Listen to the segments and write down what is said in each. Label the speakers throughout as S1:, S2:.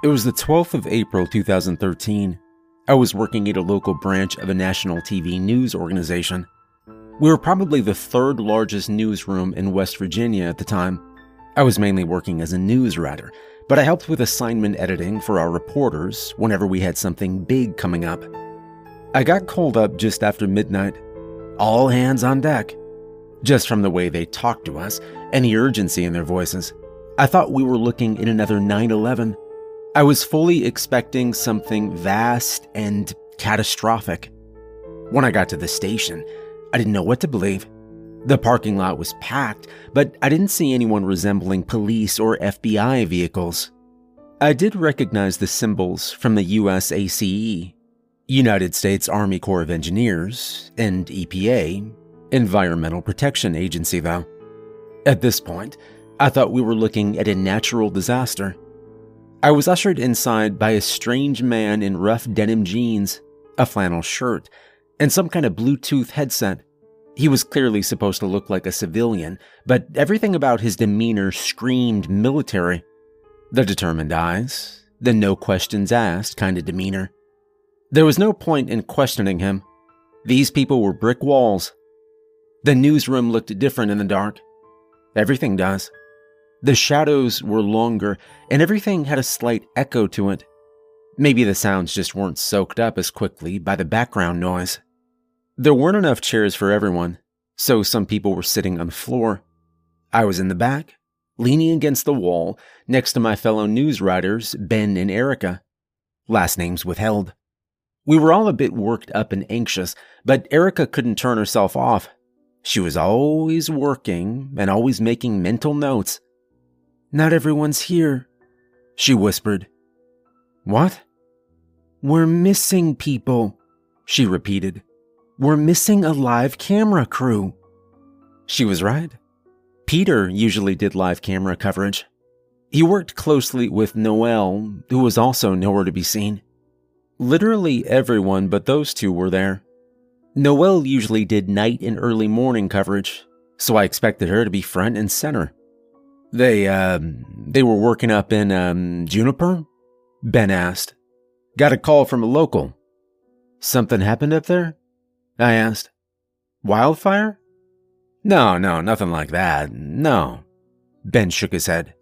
S1: It was the 12th of April 2013. I was working at a local branch of a national TV news organization. We were probably the third largest newsroom in West Virginia at the time. I was mainly working as a news writer, but I helped with assignment editing for our reporters whenever we had something big coming up. I got called up just after midnight. All hands on deck. Just from the way they talked to us and the urgency in their voices, I thought we were looking at another 9 11. I was fully expecting something vast and catastrophic. When I got to the station, I didn't know what to believe. The parking lot was packed, but I didn't see anyone resembling police or FBI vehicles. I did recognize the symbols from the USACE, United States Army Corps of Engineers, and EPA, Environmental Protection Agency, though. At this point, I thought we were looking at a natural disaster. I was ushered inside by a strange man in rough denim jeans, a flannel shirt, and some kind of Bluetooth headset. He was clearly supposed to look like a civilian, but everything about his demeanor screamed military. The determined eyes, the no questions asked kind of demeanor. There was no point in questioning him. These people were brick walls. The newsroom looked different in the dark. Everything does. The shadows were longer, and everything had a slight echo to it. Maybe the sounds just weren't soaked up as quickly by the background noise. There weren't enough chairs for everyone, so some people were sitting on the floor. I was in the back, leaning against the wall next to my fellow news writers, Ben and Erica. Last names withheld. We were all a bit worked up and anxious, but Erica couldn't turn herself off. She was always working and always making mental notes. Not everyone's here, she whispered. What? We're missing people, she repeated. We're missing a live camera crew. She was right. Peter usually did live camera coverage. He worked closely with Noel, who was also nowhere to be seen. Literally everyone but those two were there. Noel usually did night and early morning coverage, so I expected her to be front and center. They, um, they were working up in, um, Juniper? Ben asked. Got a call from a local. Something happened up there? I asked. Wildfire? No, no, nothing like that. No. Ben shook his head.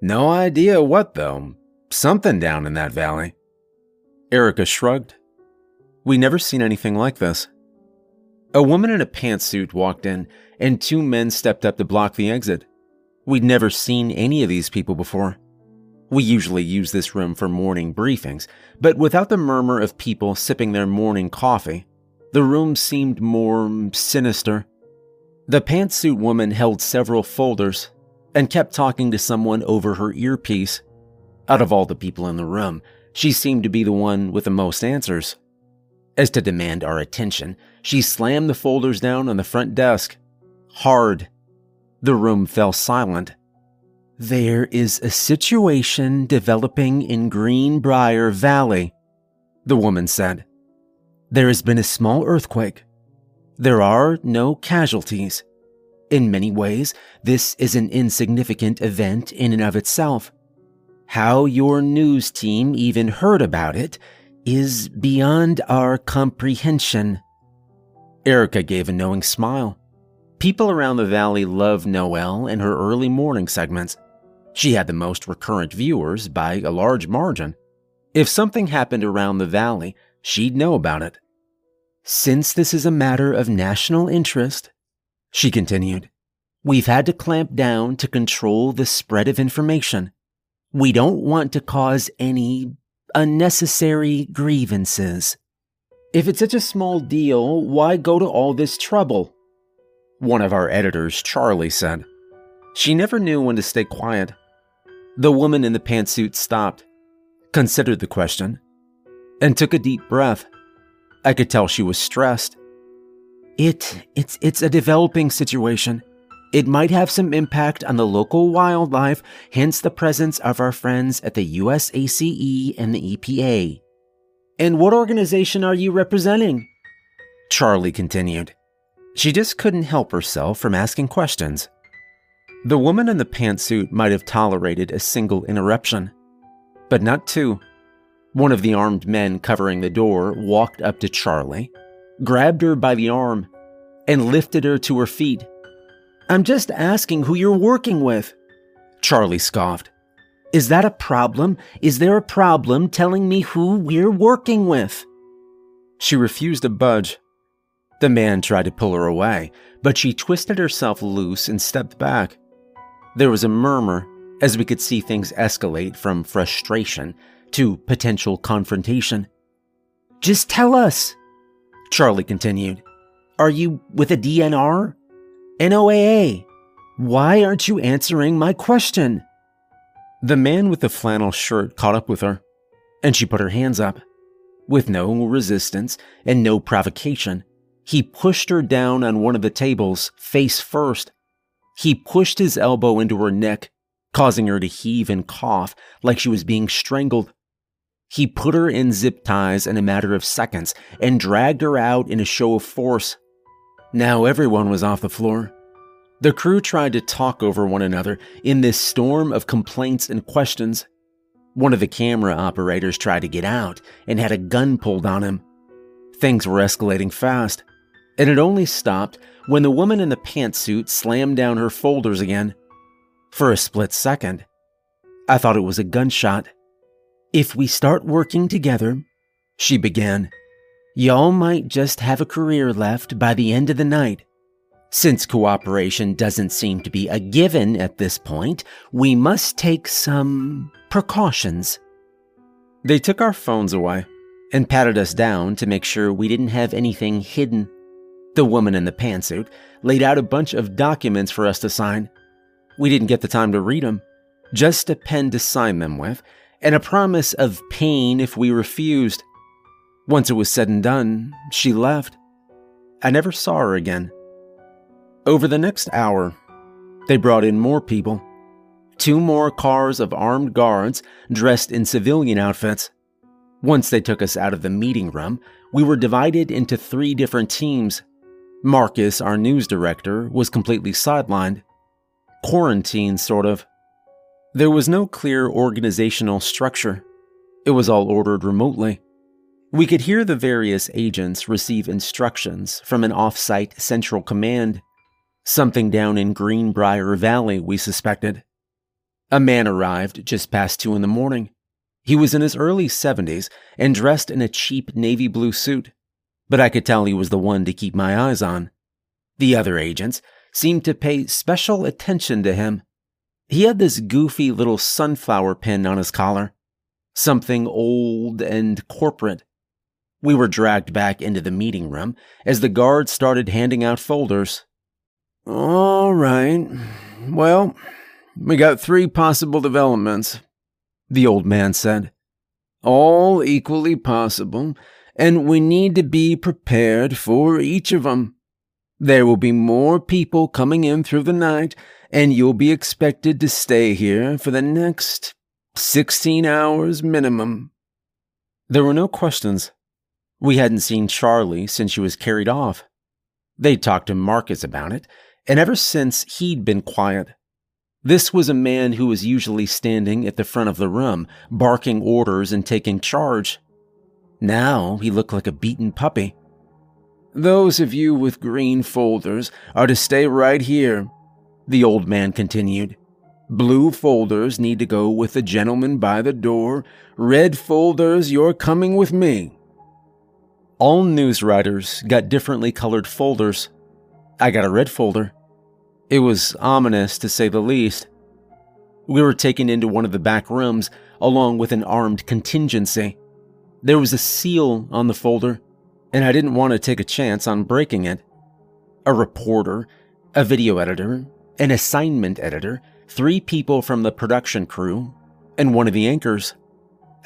S1: No idea what, though. Something down in that valley. Erica shrugged. We never seen anything like this. A woman in a pantsuit walked in, and two men stepped up to block the exit. We'd never seen any of these people before. We usually use this room for morning briefings, but without the murmur of people sipping their morning coffee, the room seemed more sinister. The pantsuit woman held several folders and kept talking to someone over her earpiece. Out of all the people in the room, she seemed to be the one with the most answers. As to demand our attention, she slammed the folders down on the front desk. Hard. The room fell silent. There is a situation developing in Greenbrier Valley, the woman said. There has been a small earthquake. There are no casualties. In many ways, this is an insignificant event in and of itself. How your news team even heard about it is beyond our comprehension. Erica gave a knowing smile. People around the valley love Noel and her early morning segments. She had the most recurrent viewers by a large margin. If something happened around the valley, she'd know about it. Since this is a matter of national interest, she continued, we've had to clamp down to control the spread of information. We don't want to cause any unnecessary grievances. If it's such a small deal, why go to all this trouble? One of our editors, Charlie, said. She never knew when to stay quiet. The woman in the pantsuit stopped, considered the question, and took a deep breath. I could tell she was stressed. It, it's, it's a developing situation. It might have some impact on the local wildlife, hence the presence of our friends at the USACE and the EPA. And what organization are you representing? Charlie continued. She just couldn't help herself from asking questions. The woman in the pantsuit might have tolerated a single interruption, but not two. One of the armed men covering the door walked up to Charlie, grabbed her by the arm, and lifted her to her feet. I'm just asking who you're working with. Charlie scoffed. Is that a problem? Is there a problem telling me who we're working with? She refused to budge. The man tried to pull her away, but she twisted herself loose and stepped back. There was a murmur as we could see things escalate from frustration to potential confrontation. Just tell us, Charlie continued. Are you with a DNR? NOAA? Why aren't you answering my question? The man with the flannel shirt caught up with her, and she put her hands up. With no resistance and no provocation, he pushed her down on one of the tables, face first. He pushed his elbow into her neck, causing her to heave and cough like she was being strangled. He put her in zip ties in a matter of seconds and dragged her out in a show of force. Now everyone was off the floor. The crew tried to talk over one another in this storm of complaints and questions. One of the camera operators tried to get out and had a gun pulled on him. Things were escalating fast, and it only stopped when the woman in the pantsuit slammed down her folders again. For a split second, I thought it was a gunshot. If we start working together, she began, y'all might just have a career left by the end of the night. Since cooperation doesn't seem to be a given at this point, we must take some precautions. They took our phones away and patted us down to make sure we didn't have anything hidden. The woman in the pantsuit laid out a bunch of documents for us to sign. We didn't get the time to read them, just a pen to sign them with and a promise of pain if we refused. Once it was said and done, she left. I never saw her again. Over the next hour, they brought in more people. Two more cars of armed guards dressed in civilian outfits. Once they took us out of the meeting room, we were divided into three different teams. Marcus, our news director, was completely sidelined. Quarantined, sort of. There was no clear organizational structure. It was all ordered remotely. We could hear the various agents receive instructions from an off-site central command. Something down in Greenbrier Valley, we suspected. A man arrived just past two in the morning. He was in his early 70s and dressed in a cheap navy blue suit, but I could tell he was the one to keep my eyes on. The other agents seemed to pay special attention to him. He had this goofy little sunflower pin on his collar, something old and corporate. We were dragged back into the meeting room as the guards started handing out folders. All right. Well, we got three possible developments, the old man said. All equally possible, and we need to be prepared for each of them. There will be more people coming in through the night and you'll be expected to stay here for the next 16 hours minimum. There were no questions. We hadn't seen Charlie since she was carried off. They'd talked to Marcus about it, and ever since he'd been quiet. This was a man who was usually standing at the front of the room, barking orders and taking charge. Now he looked like a beaten puppy. Those of you with green folders are to stay right here the old man continued. Blue folders need to go with the gentleman by the door. Red folders, you're coming with me. All news writers got differently colored folders. I got a red folder. It was ominous, to say the least. We were taken into one of the back rooms along with an armed contingency. There was a seal on the folder, and I didn't want to take a chance on breaking it. A reporter, a video editor, an assignment editor, three people from the production crew, and one of the anchors.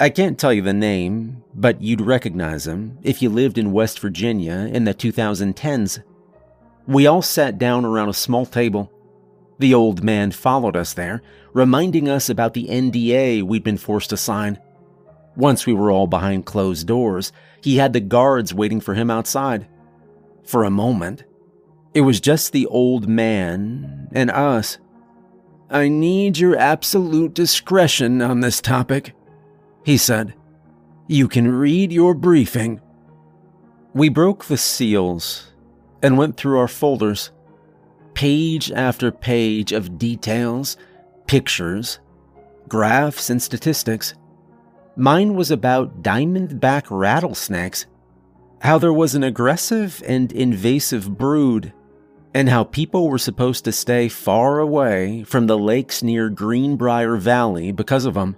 S1: I can't tell you the name, but you'd recognize him if you lived in West Virginia in the 2010s. We all sat down around a small table. The old man followed us there, reminding us about the NDA we'd been forced to sign. Once we were all behind closed doors, he had the guards waiting for him outside. For a moment, it was just the old man and us. I need your absolute discretion on this topic, he said. You can read your briefing. We broke the seals and went through our folders. Page after page of details, pictures, graphs, and statistics. Mine was about diamondback rattlesnakes, how there was an aggressive and invasive brood, and how people were supposed to stay far away from the lakes near Greenbrier Valley because of them.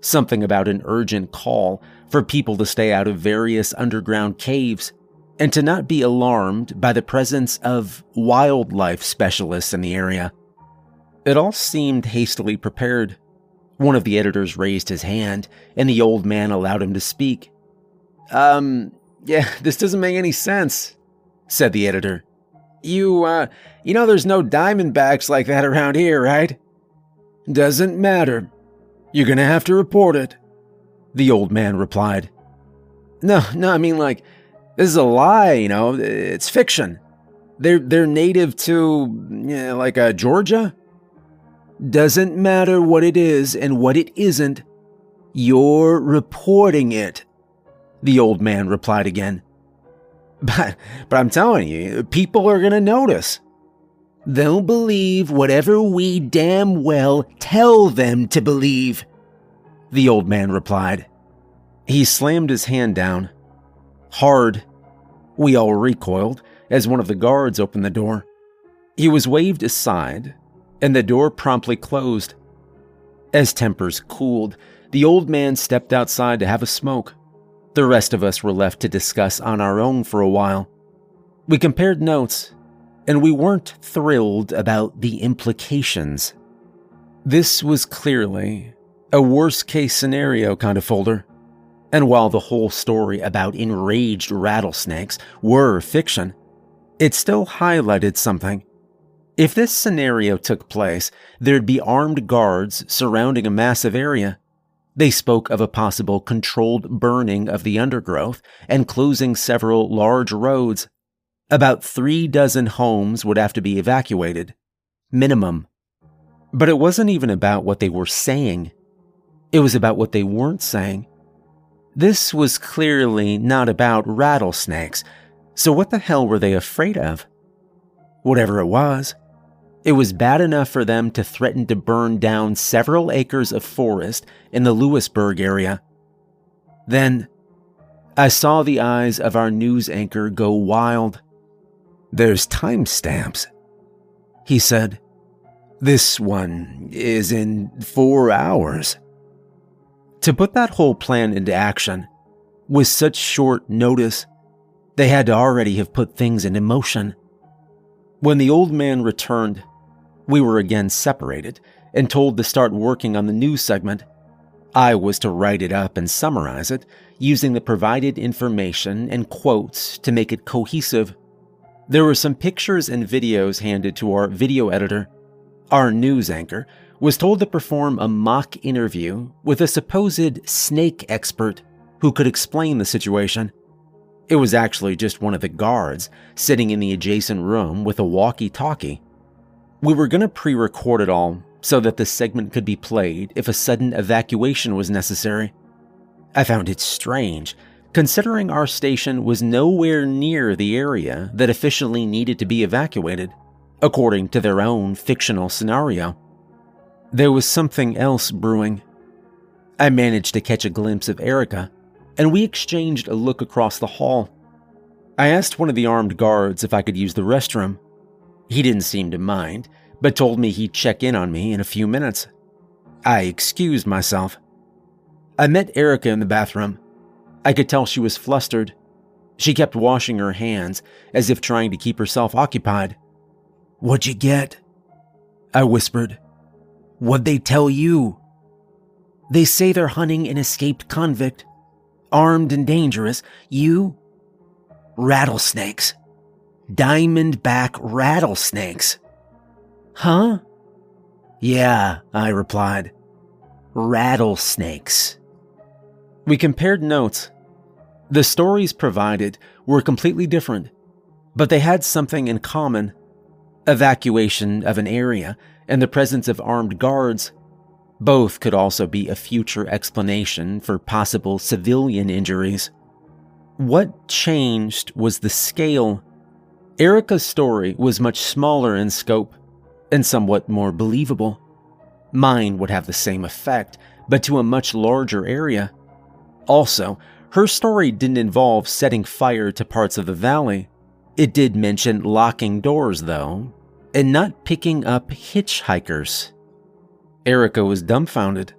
S1: Something about an urgent call for people to stay out of various underground caves and to not be alarmed by the presence of wildlife specialists in the area. It all seemed hastily prepared. One of the editors raised his hand, and the old man allowed him to speak. Um, yeah, this doesn't make any sense, said the editor. You, uh, you know there's no diamondbacks like that around here, right? Doesn't matter. You're gonna have to report it, the old man replied. No, no, I mean, like, this is a lie, you know, it's fiction. They're, they're native to, you know, like, uh, Georgia? Doesn't matter what it is and what it isn't. You're reporting it, the old man replied again. But, but I'm telling you, people are going to notice. They'll believe whatever we damn well tell them to believe, the old man replied. He slammed his hand down. Hard. We all recoiled as one of the guards opened the door. He was waved aside, and the door promptly closed. As tempers cooled, the old man stepped outside to have a smoke. The rest of us were left to discuss on our own for a while. We compared notes, and we weren't thrilled about the implications. This was clearly a worst case scenario kind of folder. And while the whole story about enraged rattlesnakes were fiction, it still highlighted something. If this scenario took place, there'd be armed guards surrounding a massive area. They spoke of a possible controlled burning of the undergrowth and closing several large roads. About three dozen homes would have to be evacuated. Minimum. But it wasn't even about what they were saying. It was about what they weren't saying. This was clearly not about rattlesnakes, so what the hell were they afraid of? Whatever it was, it was bad enough for them to threaten to burn down several acres of forest in the Lewisburg area. Then, I saw the eyes of our news anchor go wild. There's timestamps, he said. This one is in four hours. To put that whole plan into action, with such short notice, they had to already have put things into motion. When the old man returned, we were again separated and told to start working on the news segment. I was to write it up and summarize it, using the provided information and quotes to make it cohesive. There were some pictures and videos handed to our video editor. Our news anchor was told to perform a mock interview with a supposed snake expert who could explain the situation. It was actually just one of the guards sitting in the adjacent room with a walkie talkie. We were going to pre record it all so that the segment could be played if a sudden evacuation was necessary. I found it strange, considering our station was nowhere near the area that officially needed to be evacuated, according to their own fictional scenario. There was something else brewing. I managed to catch a glimpse of Erica, and we exchanged a look across the hall. I asked one of the armed guards if I could use the restroom. He didn't seem to mind, but told me he'd check in on me in a few minutes. I excused myself. I met Erica in the bathroom. I could tell she was flustered. She kept washing her hands as if trying to keep herself occupied. What'd you get? I whispered. What'd they tell you? They say they're hunting an escaped convict. Armed and dangerous. You? Rattlesnakes. Diamondback rattlesnakes. Huh? Yeah, I replied. Rattlesnakes. We compared notes. The stories provided were completely different, but they had something in common evacuation of an area and the presence of armed guards, Both could also be a future explanation for possible civilian injuries. What changed was the scale. Erica's story was much smaller in scope and somewhat more believable. Mine would have the same effect, but to a much larger area. Also, her story didn't involve setting fire to parts of the valley. It did mention locking doors, though, and not picking up hitchhikers. Erica was dumbfounded.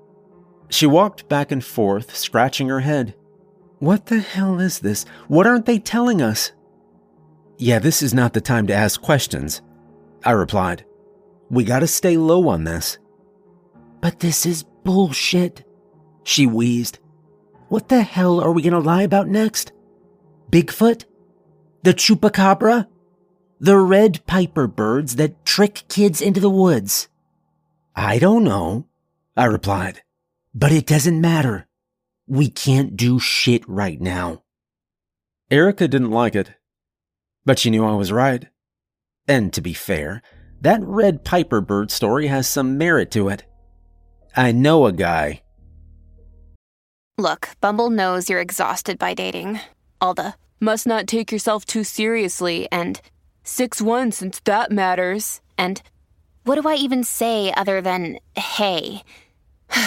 S1: She walked back and forth, scratching her head. What the hell is this? What aren't they telling us? Yeah, this is not the time to ask questions, I replied. We gotta stay low on this. But this is bullshit, she wheezed. What the hell are we gonna lie about next? Bigfoot? The chupacabra? The red piper birds that trick kids into the woods? I don't know, I replied. But it doesn't matter. We can't do shit right now. Erica didn't like it, but she knew I was right. And to be fair, that red piper bird story has some merit to it. I know a guy.
S2: Look, Bumble knows you're exhausted by dating. All the must not take yourself too seriously and 6 1 since that matters. And what do I even say other than hey?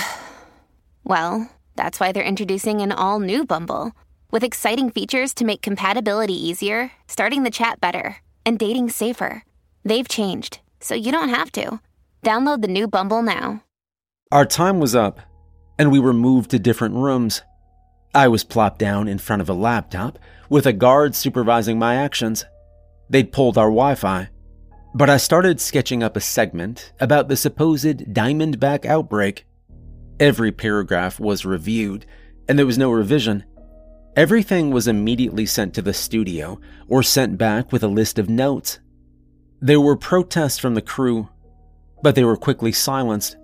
S2: well, that's why they're introducing an all new Bumble with exciting features to make compatibility easier, starting the chat better, and dating safer. They've changed, so you don't have to. Download the new Bumble now.
S1: Our time was up, and we were moved to different rooms. I was plopped down in front of a laptop with a guard supervising my actions. They'd pulled our Wi Fi. But I started sketching up a segment about the supposed Diamondback outbreak. Every paragraph was reviewed, and there was no revision. Everything was immediately sent to the studio or sent back with a list of notes. There were protests from the crew, but they were quickly silenced.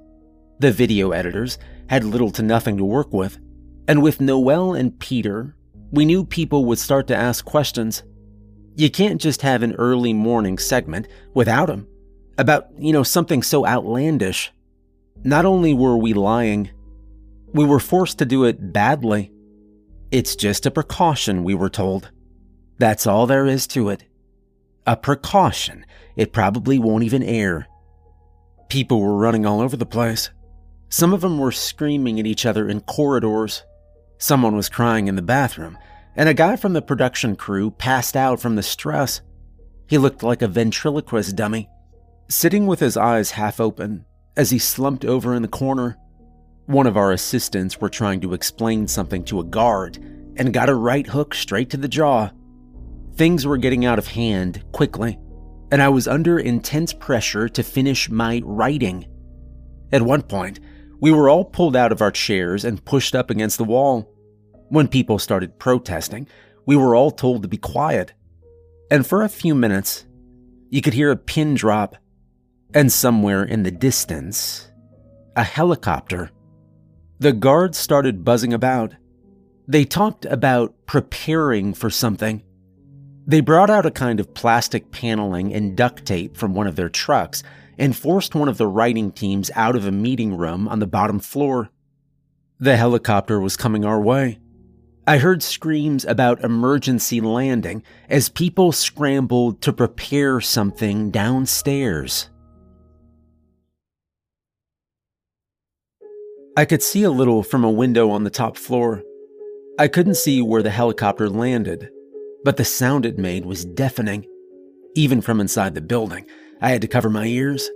S1: The video editors had little to nothing to work with, and with Noel and Peter, we knew people would start to ask questions. You can't just have an early morning segment without them about, you know, something so outlandish. Not only were we lying, we were forced to do it badly. It's just a precaution, we were told. That's all there is to it. A precaution. It probably won't even air. People were running all over the place. Some of them were screaming at each other in corridors. Someone was crying in the bathroom, and a guy from the production crew passed out from the stress. He looked like a ventriloquist dummy, sitting with his eyes half open as he slumped over in the corner. One of our assistants were trying to explain something to a guard and got a right hook straight to the jaw. Things were getting out of hand quickly, and I was under intense pressure to finish my writing. At one point, we were all pulled out of our chairs and pushed up against the wall. When people started protesting, we were all told to be quiet. And for a few minutes, you could hear a pin drop, and somewhere in the distance, a helicopter. The guards started buzzing about. They talked about preparing for something. They brought out a kind of plastic paneling and duct tape from one of their trucks and forced one of the writing teams out of a meeting room on the bottom floor. The helicopter was coming our way. I heard screams about emergency landing as people scrambled to prepare something downstairs. I could see a little from a window on the top floor. I couldn't see where the helicopter landed, but the sound it made was deafening. Even from inside the building, I had to cover my ears.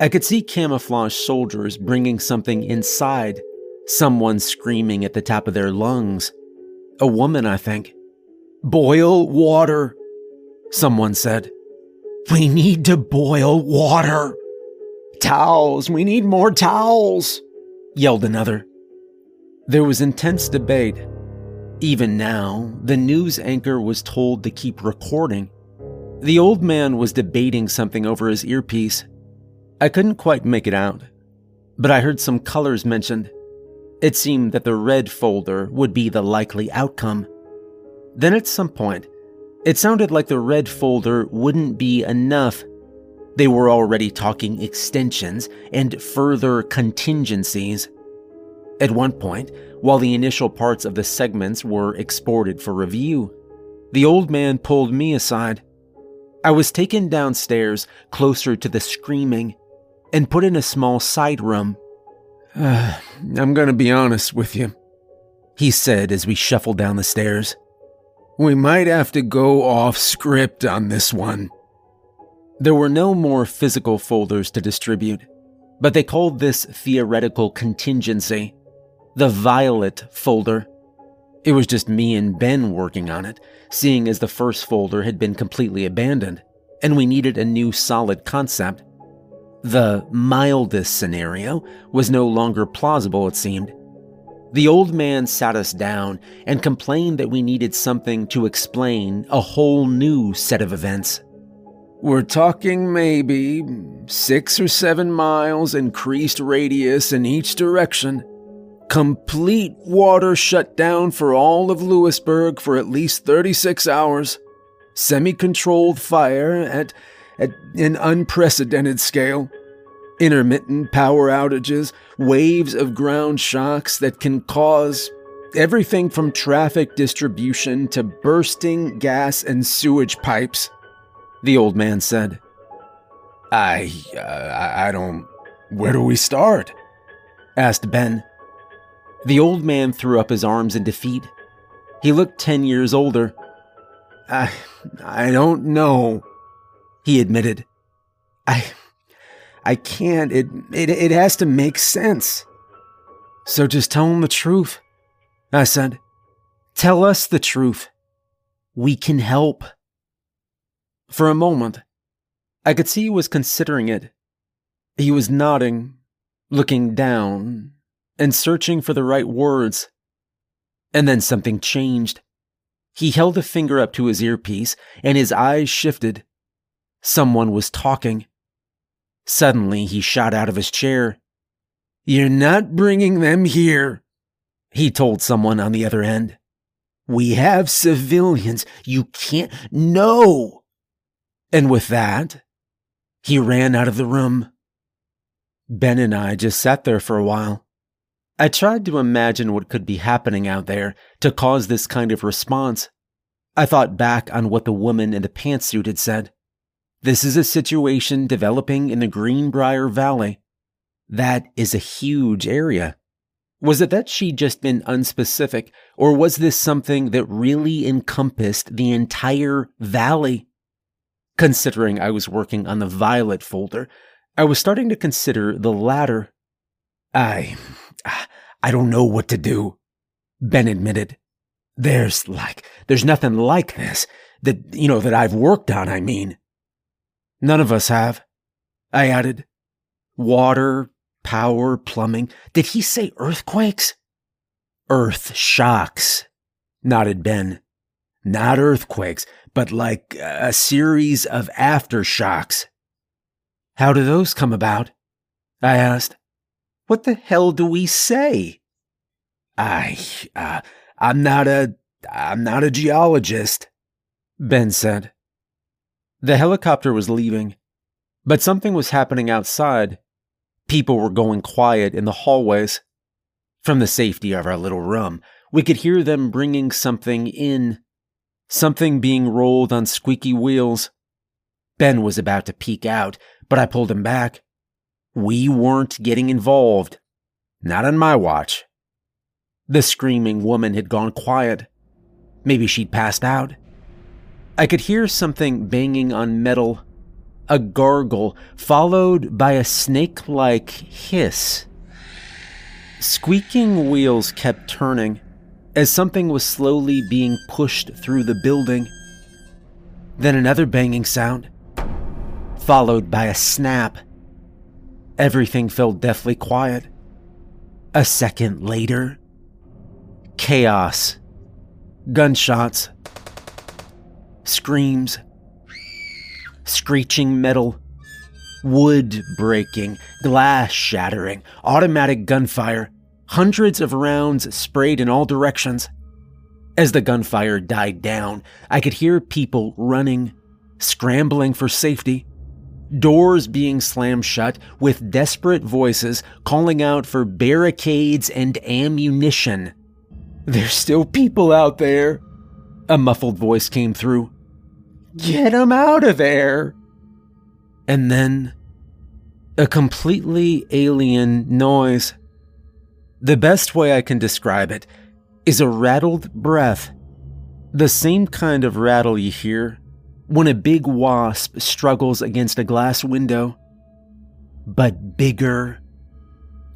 S1: I could see camouflage soldiers bringing something inside, someone screaming at the top of their lungs. A woman, I think. Boil water, someone said. We need to boil water. Towels, we need more towels, yelled another. There was intense debate. Even now, the news anchor was told to keep recording. The old man was debating something over his earpiece. I couldn't quite make it out, but I heard some colors mentioned. It seemed that the red folder would be the likely outcome. Then at some point, it sounded like the red folder wouldn't be enough. They were already talking extensions and further contingencies. At one point, while the initial parts of the segments were exported for review, the old man pulled me aside. I was taken downstairs closer to the screaming and put in a small side room. Uh, I'm gonna be honest with you, he said as we shuffled down the stairs. We might have to go off script on this one. There were no more physical folders to distribute, but they called this theoretical contingency the Violet folder. It was just me and Ben working on it, seeing as the first folder had been completely abandoned, and we needed a new solid concept. The mildest scenario was no longer plausible, it seemed. The old man sat us down and complained that we needed something to explain a whole new set of events. We're talking maybe six or seven miles increased radius in each direction. Complete water shut down for all of Lewisburg for at least 36 hours. Semi controlled fire at, at an unprecedented scale intermittent power outages, waves of ground shocks that can cause everything from traffic distribution to bursting gas and sewage pipes, the old man said. I, uh, I don't. Where do we start? asked Ben. The old man threw up his arms in defeat. He looked 10 years older. I, I don't know, he admitted. I, I can't. It, it, it has to make sense. So just tell him the truth. I said, Tell us the truth. We can help. For a moment, I could see he was considering it. He was nodding, looking down, and searching for the right words. And then something changed. He held a finger up to his earpiece, and his eyes shifted. Someone was talking. Suddenly, he shot out of his chair. You're not bringing them here, he told someone on the other end. We have civilians. You can't. No! And with that, he ran out of the room. Ben and I just sat there for a while. I tried to imagine what could be happening out there to cause this kind of response. I thought back on what the woman in the pantsuit had said. This is a situation developing in the Greenbrier Valley. That is a huge area. Was it that she'd just been unspecific, or was this something that really encompassed the entire valley? Considering I was working on the Violet folder, I was starting to consider the latter. I. I don't know what to do, Ben admitted. There's like, there's nothing like this that, you know, that I've worked on, I mean. None of us have. I added. Water, power, plumbing. Did he say earthquakes? Earth shocks, nodded Ben. Not earthquakes, but like a series of aftershocks. How do those come about? I asked. What the hell do we say? I, uh, I'm not a, I'm not a geologist, Ben said. The helicopter was leaving, but something was happening outside. People were going quiet in the hallways. From the safety of our little room, we could hear them bringing something in, something being rolled on squeaky wheels. Ben was about to peek out, but I pulled him back. We weren't getting involved. Not on my watch. The screaming woman had gone quiet. Maybe she'd passed out. I could hear something banging on metal, a gargle, followed by a snake like hiss. Squeaking wheels kept turning as something was slowly being pushed through the building. Then another banging sound, followed by a snap. Everything fell deathly quiet. A second later, chaos, gunshots, screams, screeching metal, wood breaking, glass shattering, automatic gunfire, hundreds of rounds sprayed in all directions. As the gunfire died down, I could hear people running, scrambling for safety. doors being slammed shut with desperate voices calling out for barricades and ammunition. There's still people out there. A muffled voice came through. Get them out of there. And then a completely alien noise. The best way I can describe it is a rattled breath. The same kind of rattle you hear when a big wasp struggles against a glass window, but bigger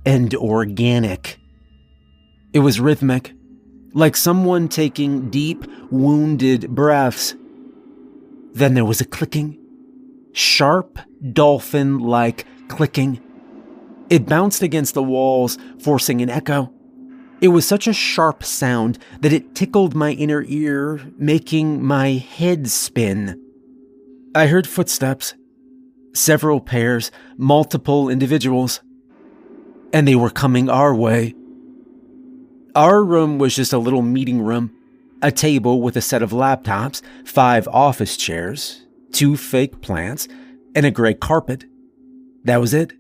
S1: and organic. It was rhythmic, like someone taking deep, wounded breaths. Then there was a clicking, sharp, dolphin like clicking. It bounced against the walls, forcing an echo. It was such a sharp sound that it tickled my inner ear, making my head spin. I heard footsteps, several pairs, multiple individuals, and they were coming our way. Our room was just a little meeting room, a table with a set of laptops, five office chairs, two fake plants, and a gray carpet. That was it.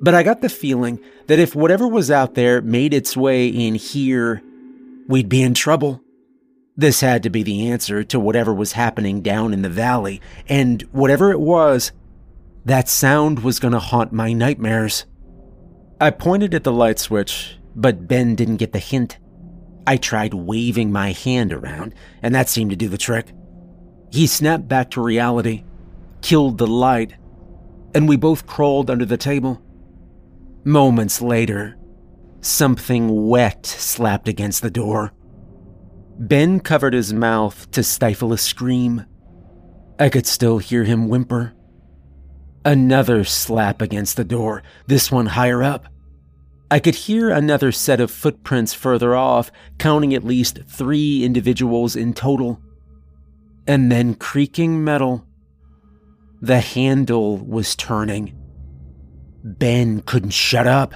S1: But I got the feeling that if whatever was out there made its way in here, we'd be in trouble. This had to be the answer to whatever was happening down in the valley, and whatever it was, that sound was going to haunt my nightmares. I pointed at the light switch, but Ben didn't get the hint. I tried waving my hand around, and that seemed to do the trick. He snapped back to reality, killed the light, and we both crawled under the table. Moments later, something wet slapped against the door. Ben covered his mouth to stifle a scream. I could still hear him whimper. Another slap against the door, this one higher up. I could hear another set of footprints further off, counting at least three individuals in total. And then creaking metal. The handle was turning. Ben couldn't shut up.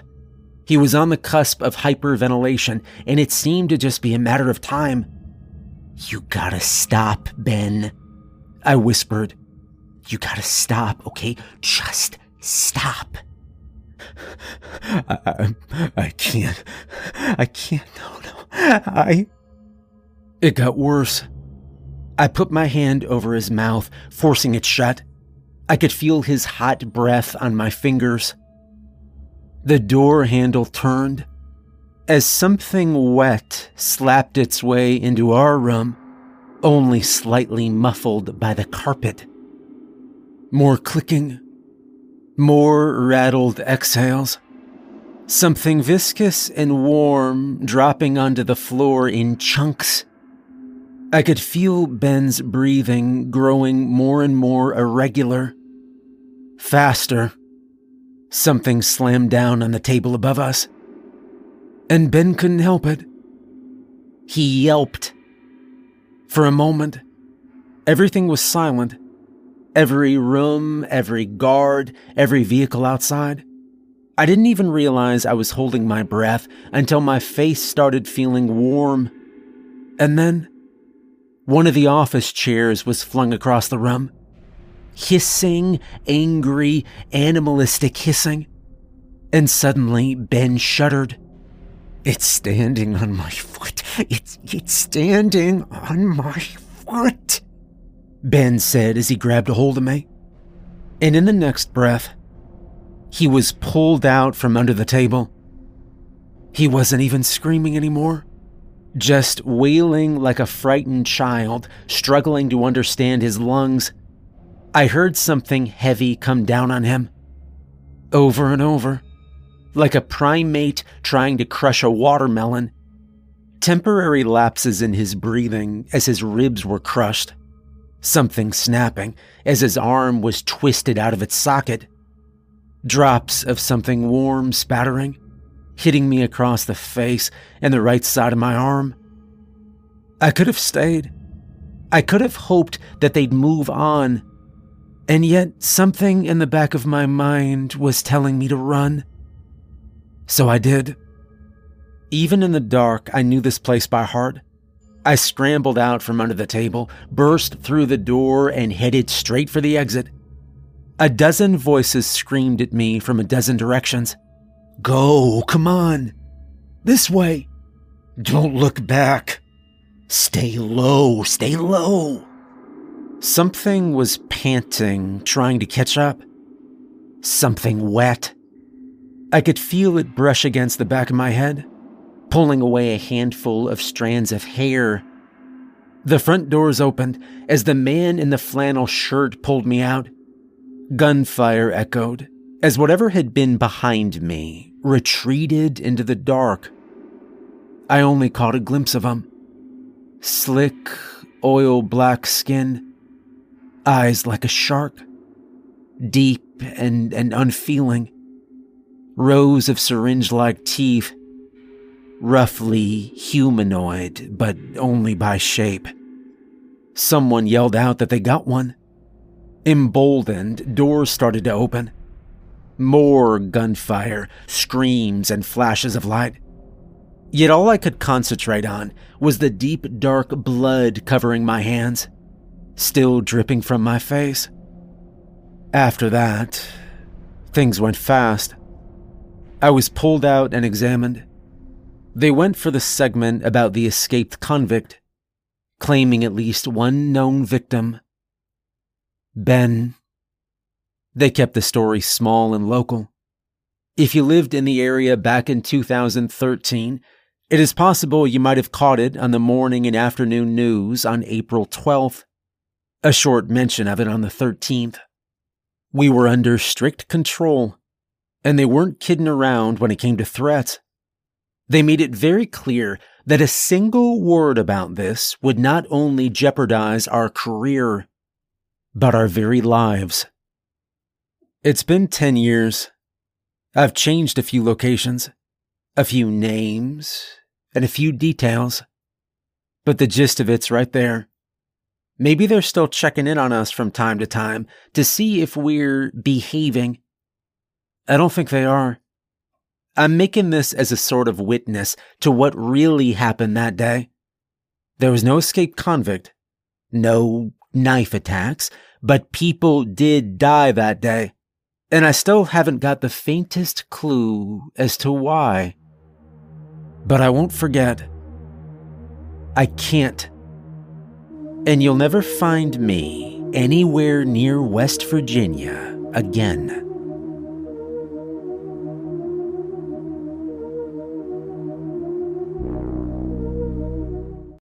S1: He was on the cusp of hyperventilation, and it seemed to just be a matter of time. You gotta stop, Ben. I whispered. You gotta stop, okay? Just stop. I, I, I can't. I can't. No, no. I. It got worse. I put my hand over his mouth, forcing it shut. I could feel his hot breath on my fingers. The door handle turned as something wet slapped its way into our room, only slightly muffled by the carpet. More clicking, more rattled exhales. Something viscous and warm dropping onto the floor in chunks. I could feel Ben's breathing growing more and more irregular. Faster Something slammed down on the table above us. And Ben couldn't help it. He yelped. For a moment, everything was silent. Every room, every guard, every vehicle outside. I didn't even realize I was holding my breath until my face started feeling warm. And then, one of the office chairs was flung across the room hissing, angry, animalistic hissing. And suddenly Ben shuddered. It's standing on my foot. It's, it's standing on my foot. Ben said as he grabbed a hold of me. And in the next breath, he was pulled out from under the table. He wasn't even screaming anymore, just wailing like a frightened child, struggling to understand his lungs I heard something heavy come down on him. Over and over. Like a primate trying to crush a watermelon. Temporary lapses in his breathing as his ribs were crushed. Something snapping as his arm was twisted out of its socket. Drops of something warm spattering, hitting me across the face and the right side of my arm. I could have stayed. I could have hoped that they'd move on and yet, something in the back of my mind was telling me to run. So I did. Even in the dark, I knew this place by heart. I scrambled out from under the table, burst through the door, and headed straight for the exit. A dozen voices screamed at me from a dozen directions. Go, come on. This way. Don't look back. Stay low, stay low. Something was panting, trying to catch up. Something wet. I could feel it brush against the back of my head, pulling away a handful of strands of hair. The front doors opened as the man in the flannel shirt pulled me out. Gunfire echoed as whatever had been behind me retreated into the dark. I only caught a glimpse of him. Slick, oil black skin, eyes like a shark, deep and, and unfeeling, rows of syringe like teeth, roughly humanoid, but only by shape. Someone yelled out that they got one. Emboldened, doors started to open. More gunfire, screams, and flashes of light. Yet all I could concentrate on was the deep, dark blood covering my hands, still dripping from my face. After that, things went fast. I was pulled out and examined. They went for the segment about the escaped convict, claiming at least one known victim Ben. They kept the story small and local. If you lived in the area back in 2013, it is possible you might have caught it on the morning and afternoon news on April 12th, a short mention of it on the 13th. We were under strict control, and they weren't kidding around when it came to threats. They made it very clear that a single word about this would not only jeopardize our career, but our very lives. It's been 10 years. I've changed a few locations, a few names, and a few details. But the gist of it's right there. Maybe they're still checking in on us from time to time to see if we're behaving. I don't think they are. I'm making this as a sort of witness to what really happened that day. There was no escaped convict, no knife attacks, but people did die that day. And I still haven't got the faintest clue as to why. But I won't forget. I can't. And you'll never find me anywhere near West Virginia again.